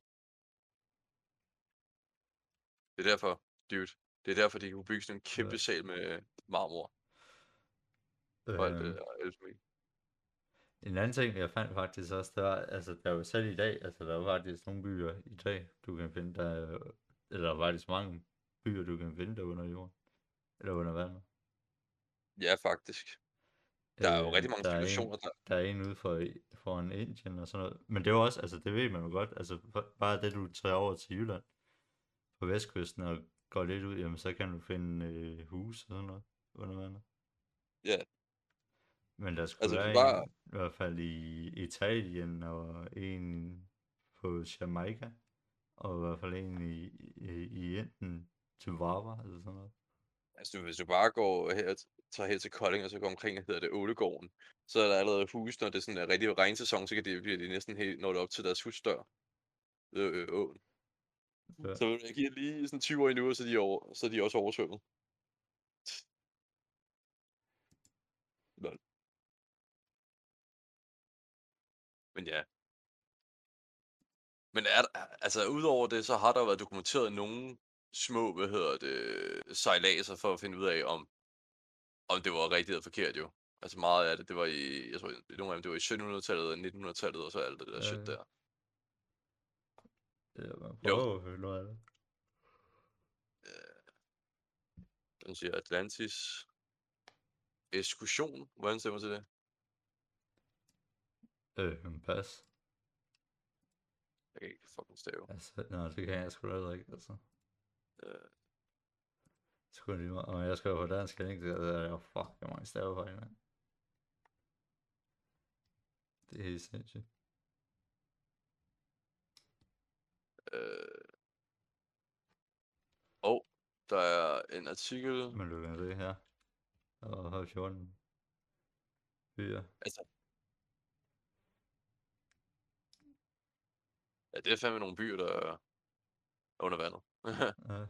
Det er derfor, dude. Det er derfor, de kunne bygge sådan en kæmpe Ja. sal med øh, marmor og alt det der elfenben. En anden ting, jeg fandt faktisk også, det var, altså der er jo selv i dag, altså der er jo faktisk nogle byer i dag, du kan finde, der er, eller der er faktisk mange byer, du kan finde der under jorden, eller under vandet. Ja, faktisk. Der er jo Øh, rigtig mange der er en- der... Der er en ude for, foran Indien og sådan noget, men det er jo også, altså det ved man jo godt, altså for- bare det du tager over til Jylland, på vestkysten og går lidt ud, jamen så kan du finde øh, huse og sådan noget under vandet. Ja. Men der skulle Altså, være bare- en, i hvert fald i Italien, og en på Jamaica, og i hvert fald en i, i, i enten Chihuahua, eller sådan noget. Altså, hvis du bare går her, tager her til Kolding, og så går omkring, hedder det Ålegården, så er der allerede hus, når det er sådan en rigtig regnsæson, så kan det blive det næsten helt, når det op til deres husdør. øh, øh, åen. Ja. Så jeg giver lige sådan 20 år endnu, så er de, over, så er de også oversvømmet. Men ja. Men er der, altså udover det, så har der været dokumenteret nogle små, hvad hedder det, sejladser for at finde ud af, om, om det var rigtigt eller forkert jo. Altså meget af det, det var i, jeg tror, nogle af dem, det var i 1700-tallet og 1900-tallet og så alt det der Ja, shit der. Ja, man Jo. prøver at høre noget af det. Den siger Atlantis. Eskursion. Hvordan stemmer til det? Øh, pas. Jeg kan ikke fucking stave. Altså, nej, det kan jeg sgu da heller ikke, altså. Øh, Sgu lige meget. Og jeg skal jo på dansk, ikke? Det er jo fuck, hvor mange staver på mand. Det er helt sindssygt. øh. Og der er en artikel. Men du kan se her. Og har 14 byer. Altså. Ja, det er fandme nogle byer, der er under vandet. <laughs> Ja.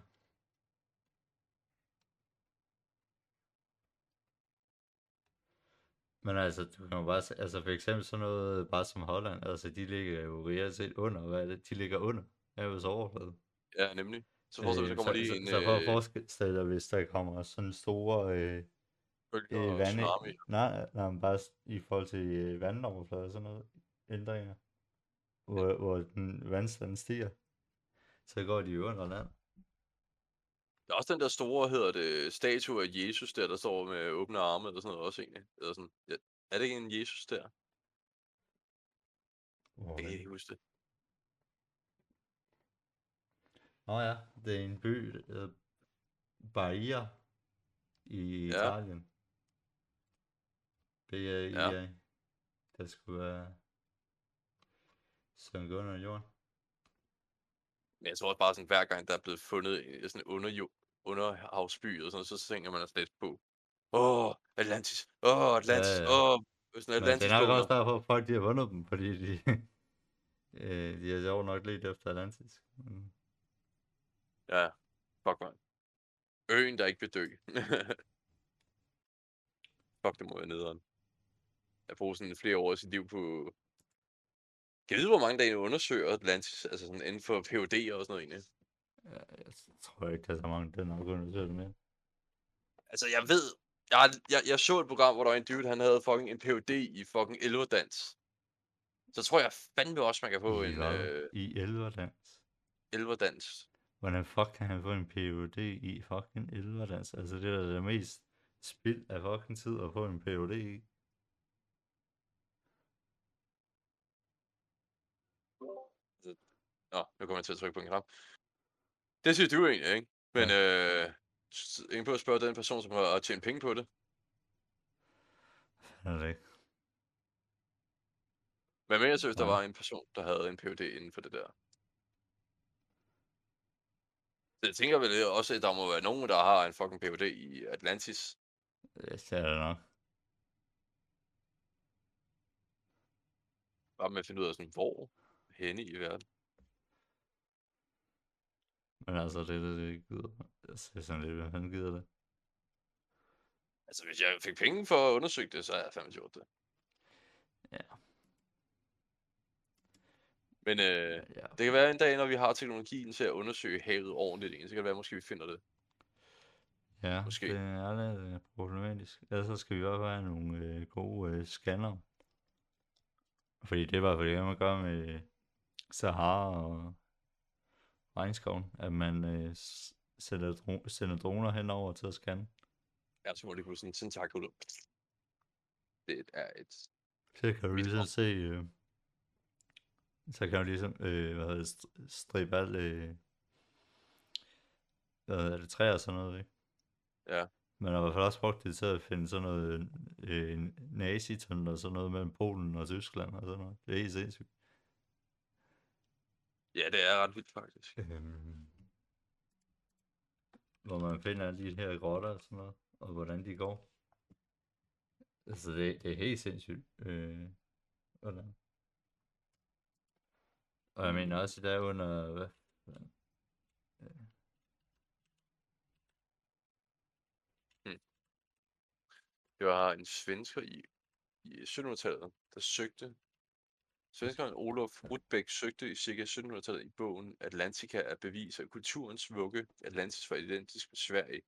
Men altså, du kan jo bare se, altså for eksempel sådan noget, bare som Holland, altså de ligger jo reelt set under, hvad er det? De ligger under havets overflade. ja, nemlig. Så forestil dig, Øh, der kommer så, lige så, en så for at øh, forestille dig, hvis der kommer sådan store øh, øh, vand, nej, nej, bare i forhold til øh, vandoverflade og sådan noget, ændringer, hvor, hvor den vandstanden stiger, så går de under land. Der er også den der store, hedder det, statue af Jesus der, der står med åbne arme eller sådan noget også egentlig. Eller sådan. Ja, er det ikke en Jesus der? Hvor Jeg kan ikke det? huske det. Nå ja, det er en by, hedder Bahia i Ja. Italien. B-A-I-A. Ja. Der skulle være sunket under jorden. Men jeg tror også bare sådan, hver gang der er blevet fundet en- sådan underjord, underhavsby og sådan så tænker man altså lidt på, åh, Atlantis, åh, Atlantis, Ja, ja. åh, sådan Men Atlantis det er nok også derfor, at folk de har vundet dem, fordi de, <laughs> øh, de har sjovt nok lidt efter Atlantis. Men, Ja, fuck man. Øen, der ikke vil dø. <laughs> fuck, det må være nederen. Jeg bruger sådan flere år af sit liv på... Kan vide, hvor mange der egentlig undersøger Atlantis, altså sådan inden for PhD og sådan noget egentlig? jeg tror ikke, der er så mange, der nok undersøger det mere. Altså, jeg ved... Jeg, jeg, jeg så et program, hvor der var en dude, han havde fucking en Ph.D. i fucking elverdans. Så tror jeg fandme også, man kan få I, en hvad? øh, I elverdans. elverdans. Hvordan fuck kan han få en PhD i fucking elverdans? Altså det er da det mest spild af fucking tid at få en PhD i. Nå, nu kommer jeg til at trykke på en knap. Det siger du egentlig, ikke? Men øh, s- ingen på at spørge den person, som har tjent penge på det. Er det ikke? Men mere seriøst, der var en person, der havde en Ph.D. inden for det der. Så jeg tænker vel også, at der må være nogen, der har en fucking Ph.D. i Atlantis. Det er det nok. Bare med at finde ud af sådan, hvor henne i verden. Men altså det er det, det gider. Altså, det er sådan lidt, hvad fanden gider det? Altså, hvis jeg fik penge for at undersøge det, så har jeg fandme gjort det. Ja. Men øh, Ja, det kan være en dag, når vi har teknologien til at undersøge havet ordentligt, så kan det være, måske vi finder det. ja måske. det er lidt øh, problematisk. Ellers så skal vi også have nogle øh, gode øh, scanner. Fordi det var fordi, man gør med Sahara og regnskoven, at man øh, sender, dro- sender droner henover til at scanne. Jeg tror, det kunne sådan en tentakel. Det er et... Så kan du ligesom se, øh, så kan du ligesom, øh, hvad hedder det, st- stribe alt, øh, hvad hedder det, træer og sådan noget, ikke? Ja. Man har i hvert fald også brugt det til at finde sådan noget øh, naziton og sådan noget mellem Polen og Tyskland og sådan noget. Det er helt sindssygt. Ja, det er ret vildt, faktisk. Øhm, hvor man finder alle de her grotter og sådan noget, og hvordan de går. Altså det, det er helt sindssygt. Øh, hvordan. Og jeg mener også, der under, hvad? Det var en svensker i, i 1700-tallet, der søgte. Svenskeren Olof Rudbeck søgte i ca. 1700-tallet i bogen Atlantica at bevise, at kulturens vugge Atlantis var identisk med Sverige.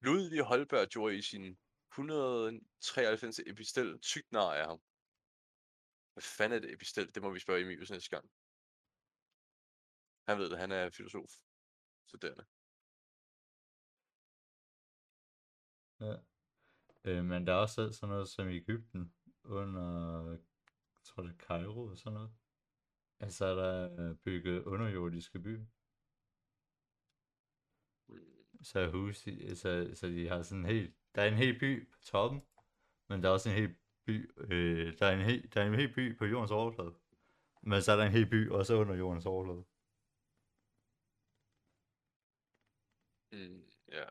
Ludvig Holberg gjorde i sin 193. epistel tygt nar af ham. Hvad fanden er det epistel? Det må vi spørge Emilius næste gang. Han ved det, han er filosof. Studerende. Ja. Øh, men der er også sådan noget som i Ægypten under, tror det er Cairo og sådan noget. Altså er der bygget underjordiske byer. Så hus, så, så de har sådan en helt, der er en hel by på toppen, men der er også en hel by, øh, der, er en hel, der er en hel by på jordens overflade. Men så er der en hel by også under jordens overflade. Mm, ja.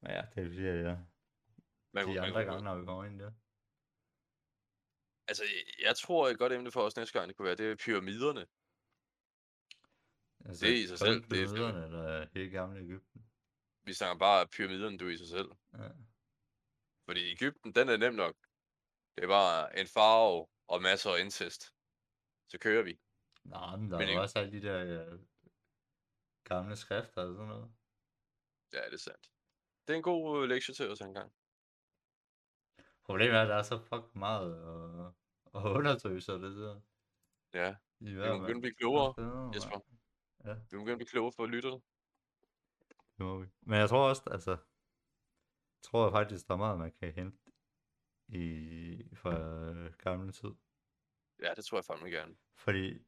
Men ja, det er at jeg, Man, de man andre kunne- gange, når vi kommer ind der. Altså, jeg- tror, et godt emne for os næste gang, det kunne være, det er pyramiderne. Altså, Det er i sig selv, det er- pyramiderne, eller er helt gamle Ægypten. Vi snakker bare pyramiderne, du i sig selv. Ja. Fordi Ægypten, den er nem nok. Det er bare en farve og masser af incest. Så kører vi. Nej, men der Men er også alle de der øh, gamle skrifter og sådan noget. Ja, det er sandt. Det er en god øh, lektie til os engang. Problemet er, at der er så fucking meget at, at undersøge sig det der. Ja, I vi må begynde at blive klogere, Jesper. Ja. Vi må begynde at blive klogere for lytterne. Det må vi. Men jeg tror også, altså, jeg tror faktisk, der er meget, man kan hente i fra gamle tid. Ja, det tror jeg fandme gerne. Fordi,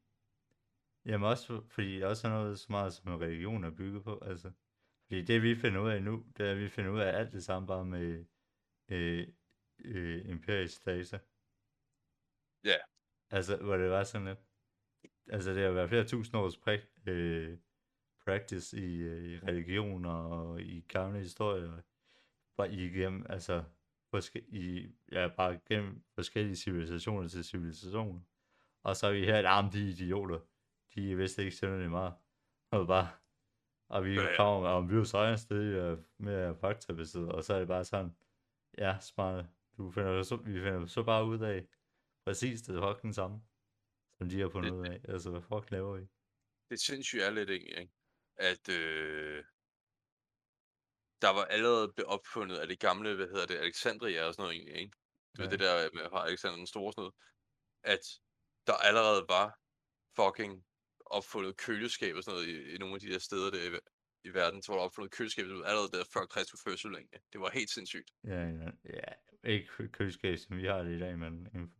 jamen også, fordi også noget så meget som religion er bygget på, altså. Fordi det vi finder ud af nu, det er, at vi finder ud af alt det samme bare med øh, øh, empirisk data. Ja. Altså, hvor det var sådan lidt, altså det har været flere tusind års præ- øh, practice i, øh, i religion og i gamle historier, bare igennem, altså, forske- i, ja, bare gennem forskellige civilisationer til civilisationer. Og så er vi her, at ah, de er idioter. De vidste ikke sådan meget. Og bare, og vi Ja, kommer med, om vi er det er mere faktabaseret, og så er det bare sådan, ja, smart, du finder så, vi finder så bare ud af, præcis det fucking samme, som de har fundet Det- ud af. Altså, hvad fuck laver I? Det sindssyge er lidt ikke? at øh, der var allerede opfundet af det gamle, hvad hedder det, Alexandria og sådan noget egentlig, ikke? Du ved Ja. det der med Alexander den Store sådan noget, at der allerede var fucking opfundet køleskab og sådan noget i, i nogle af de der steder der i, ver- i verden, så var der opfundet køleskab allerede der før Kristus fødsel egentlig. Det var helt sindssygt. Ja, ja, ja ikke kø- køleskab, som vi har det i dag, men en-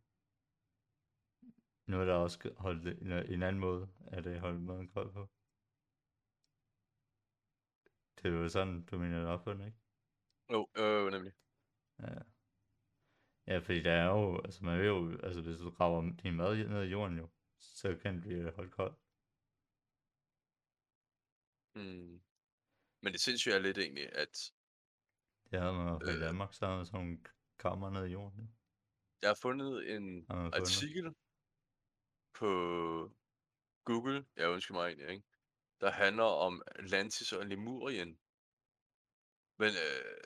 noget, der også holde det, en, en anden måde, at det holde maden kold på. Det er jo sådan, du mener det er opfundet, ikke? Jo, øh, nemlig. Ja. Ja, fordi der er jo, altså man ved jo, altså hvis du graver din mad ned i jorden jo, så kan det blive holdt koldt. Mm. Men det sindssyge er lidt egentlig, at Det havde man i hvert fald i Øh. Danmark, så havde sådan nogle kammer ned i jorden. jo. jeg har fundet en Har fundet. artikel på Google, jeg ønsker mig egentlig, ikke? der handler om Atlantis og Lemurien. Men øh,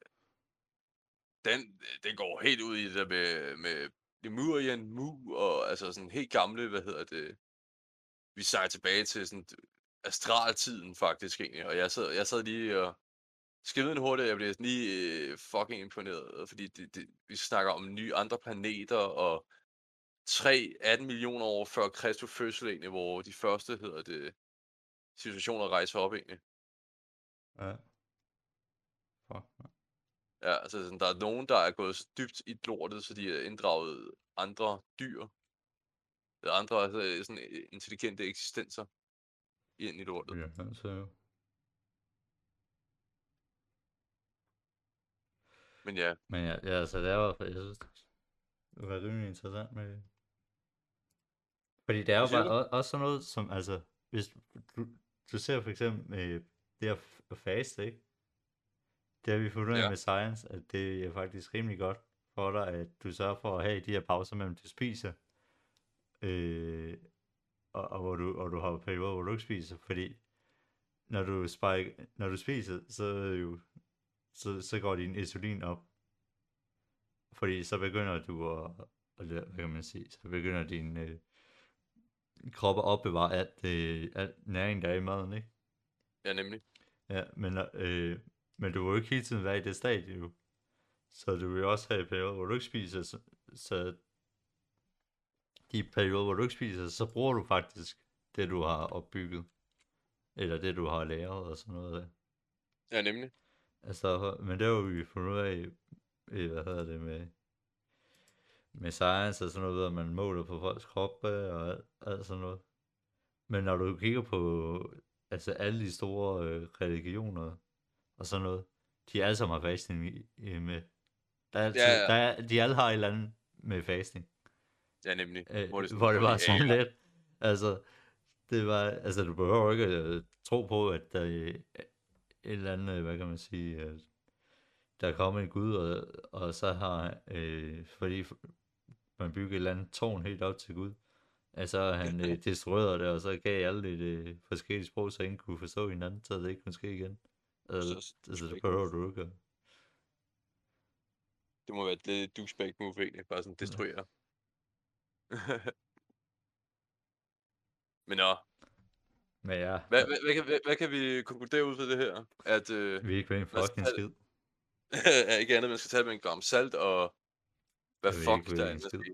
den, den går helt ud i det der med, med Lemurien, Mu og altså sådan helt gamle, hvad hedder det, vi sejler tilbage til sådan astraltiden faktisk egentlig, og jeg sad, jeg sad lige og skrev en hurtigt, og jeg blev sådan lige øh, fucking imponeret, fordi det, det, vi snakker om nye andre planeter, og 3, 18 millioner år før Kristus fødsel egentlig, hvor de første, hedder det, civilisationer rejser op egentlig. Ja. Fuck, man. Ja, altså sådan, der er nogen, der er gået så dybt i lortet, så de har inddraget andre dyr, eller andre altså, sådan øh, intelligente eksistenser ind i lortet. Ja, så jo. Men ja, Men ja, ja altså det er fald, jeg synes, det var rimelig interessant med Fordi det er jo bare også, også sådan noget som, altså, hvis du, du ser for eksempel med det at f- at faste, ikke? Det har vi fundet ud af Ja. med science, at det er faktisk rimelig godt for dig, at du sørger for at have de her pauser mellem du spiser. Øh, og, og, hvor du, og du har perioder, hvor du ikke spiser, fordi når du, spike, når du spiser, så, det jo, så, så går din insulin op. Fordi så begynder du at, at hvad kan man sige, så begynder din øh, krop at opbevare alt, øh, alt næring, der er i maden, ikke? Ja, nemlig. Ja, men, øh, men du vil jo ikke hele tiden være i det stadie, jo. Så du vil også have perioder, hvor du ikke spiser, så, så de perioder, hvor du ikke spiser, så bruger du faktisk det, du har opbygget. Eller det, du har læret og sådan noget. Ja, nemlig. Altså, men det har vi fundet ud af, i, hvad hedder det, med, med science og sådan noget, at man måler på folks kroppe og alt, alt sådan noget. Men når du kigger på altså alle de store øh, religioner og sådan noget, de alle sammen har fasting i, i, med. Der er altid, Ja, ja. Der er, de alle har et eller andet med fasting. Ja, nemlig. Øh, Hvor det, sådan- hvor det var sådan lidt. Altså, det var, altså du behøver ikke øh, tro på, at der er et eller andet, øh, hvad kan man sige, at der er kommet en Gud, og, og så har, øh, fordi man bygger et eller andet tårn helt op til Gud, at så har han <laughs> øh, destrueret det, og så gav alle det øh, forskellige sprog, så ingen kunne forstå hinanden, så det ikke kunne ske igen. Altså, Så- altså det ikke behøver du ikke. at- Det må være det douchebag move egentlig, bare sådan destruere. <laughs> Men nå, Men ja, hvad, hvad, hvad, kan, hvad, hvad kan vi konkludere ud fra det her? At øh, vi er ikke ved en fucking det. skid. <laughs> er ikke andet, man skal tage det med en gram salt, og hvad ved fuck der det er er.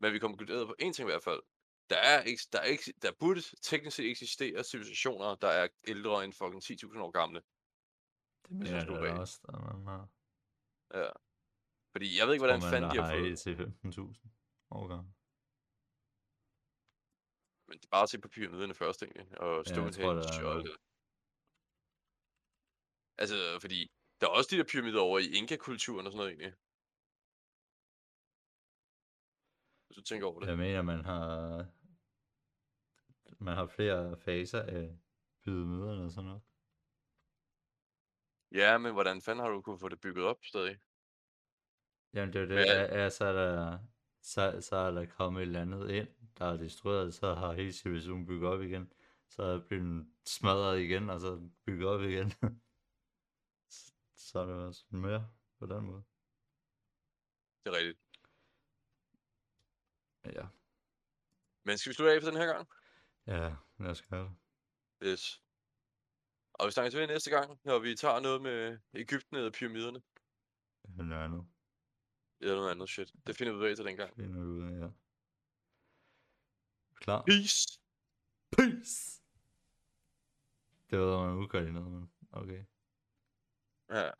Men vi konkluderede på en ting i hvert fald. Der er, ikke, der, er ikke, der burde teknisk set eksistere civilisationer, der er ældre end fucking 10.000 år gamle. Det mener jeg slog da bag. også, der man har. Ja. Fordi jeg ved ikke, hvordan fanden de har fået... helt til 15.000 årgange. Men det er bare at se på pyramiderne først, egentlig. Og Ja, jeg tror, er Stonehenge og alt noget. det. Altså, fordi der er også de der pyramider over i Inka-kulturen og sådan noget, egentlig. Hvis du tænker over det. Jeg mener, man har man har flere faser af pyramiderne og sådan noget. Ja, men hvordan fanden har du kunne få det bygget op stadig? Jamen det er det, Men- er, er, så, er der, så, så er der kommet et eller andet ind, der er destrueret, så har hele civilisationen bygget op igen. Så er den smadret igen, og så bygget op igen. <laughs> Så- er det også mere på den måde. Det er rigtigt. Ja, Men skal vi slutte af for den her gang? ja lad os gøre det. Yes. Og vi snakker til næste gang, når vi tager noget med Ægypten eller pyramiderne. Noget andet. Eller noget andet shit. Det finder vi ud af til den gang. Finder vi ud af, ja. Klar? Peace! Peace! Det var, man noget, men okay. Ja.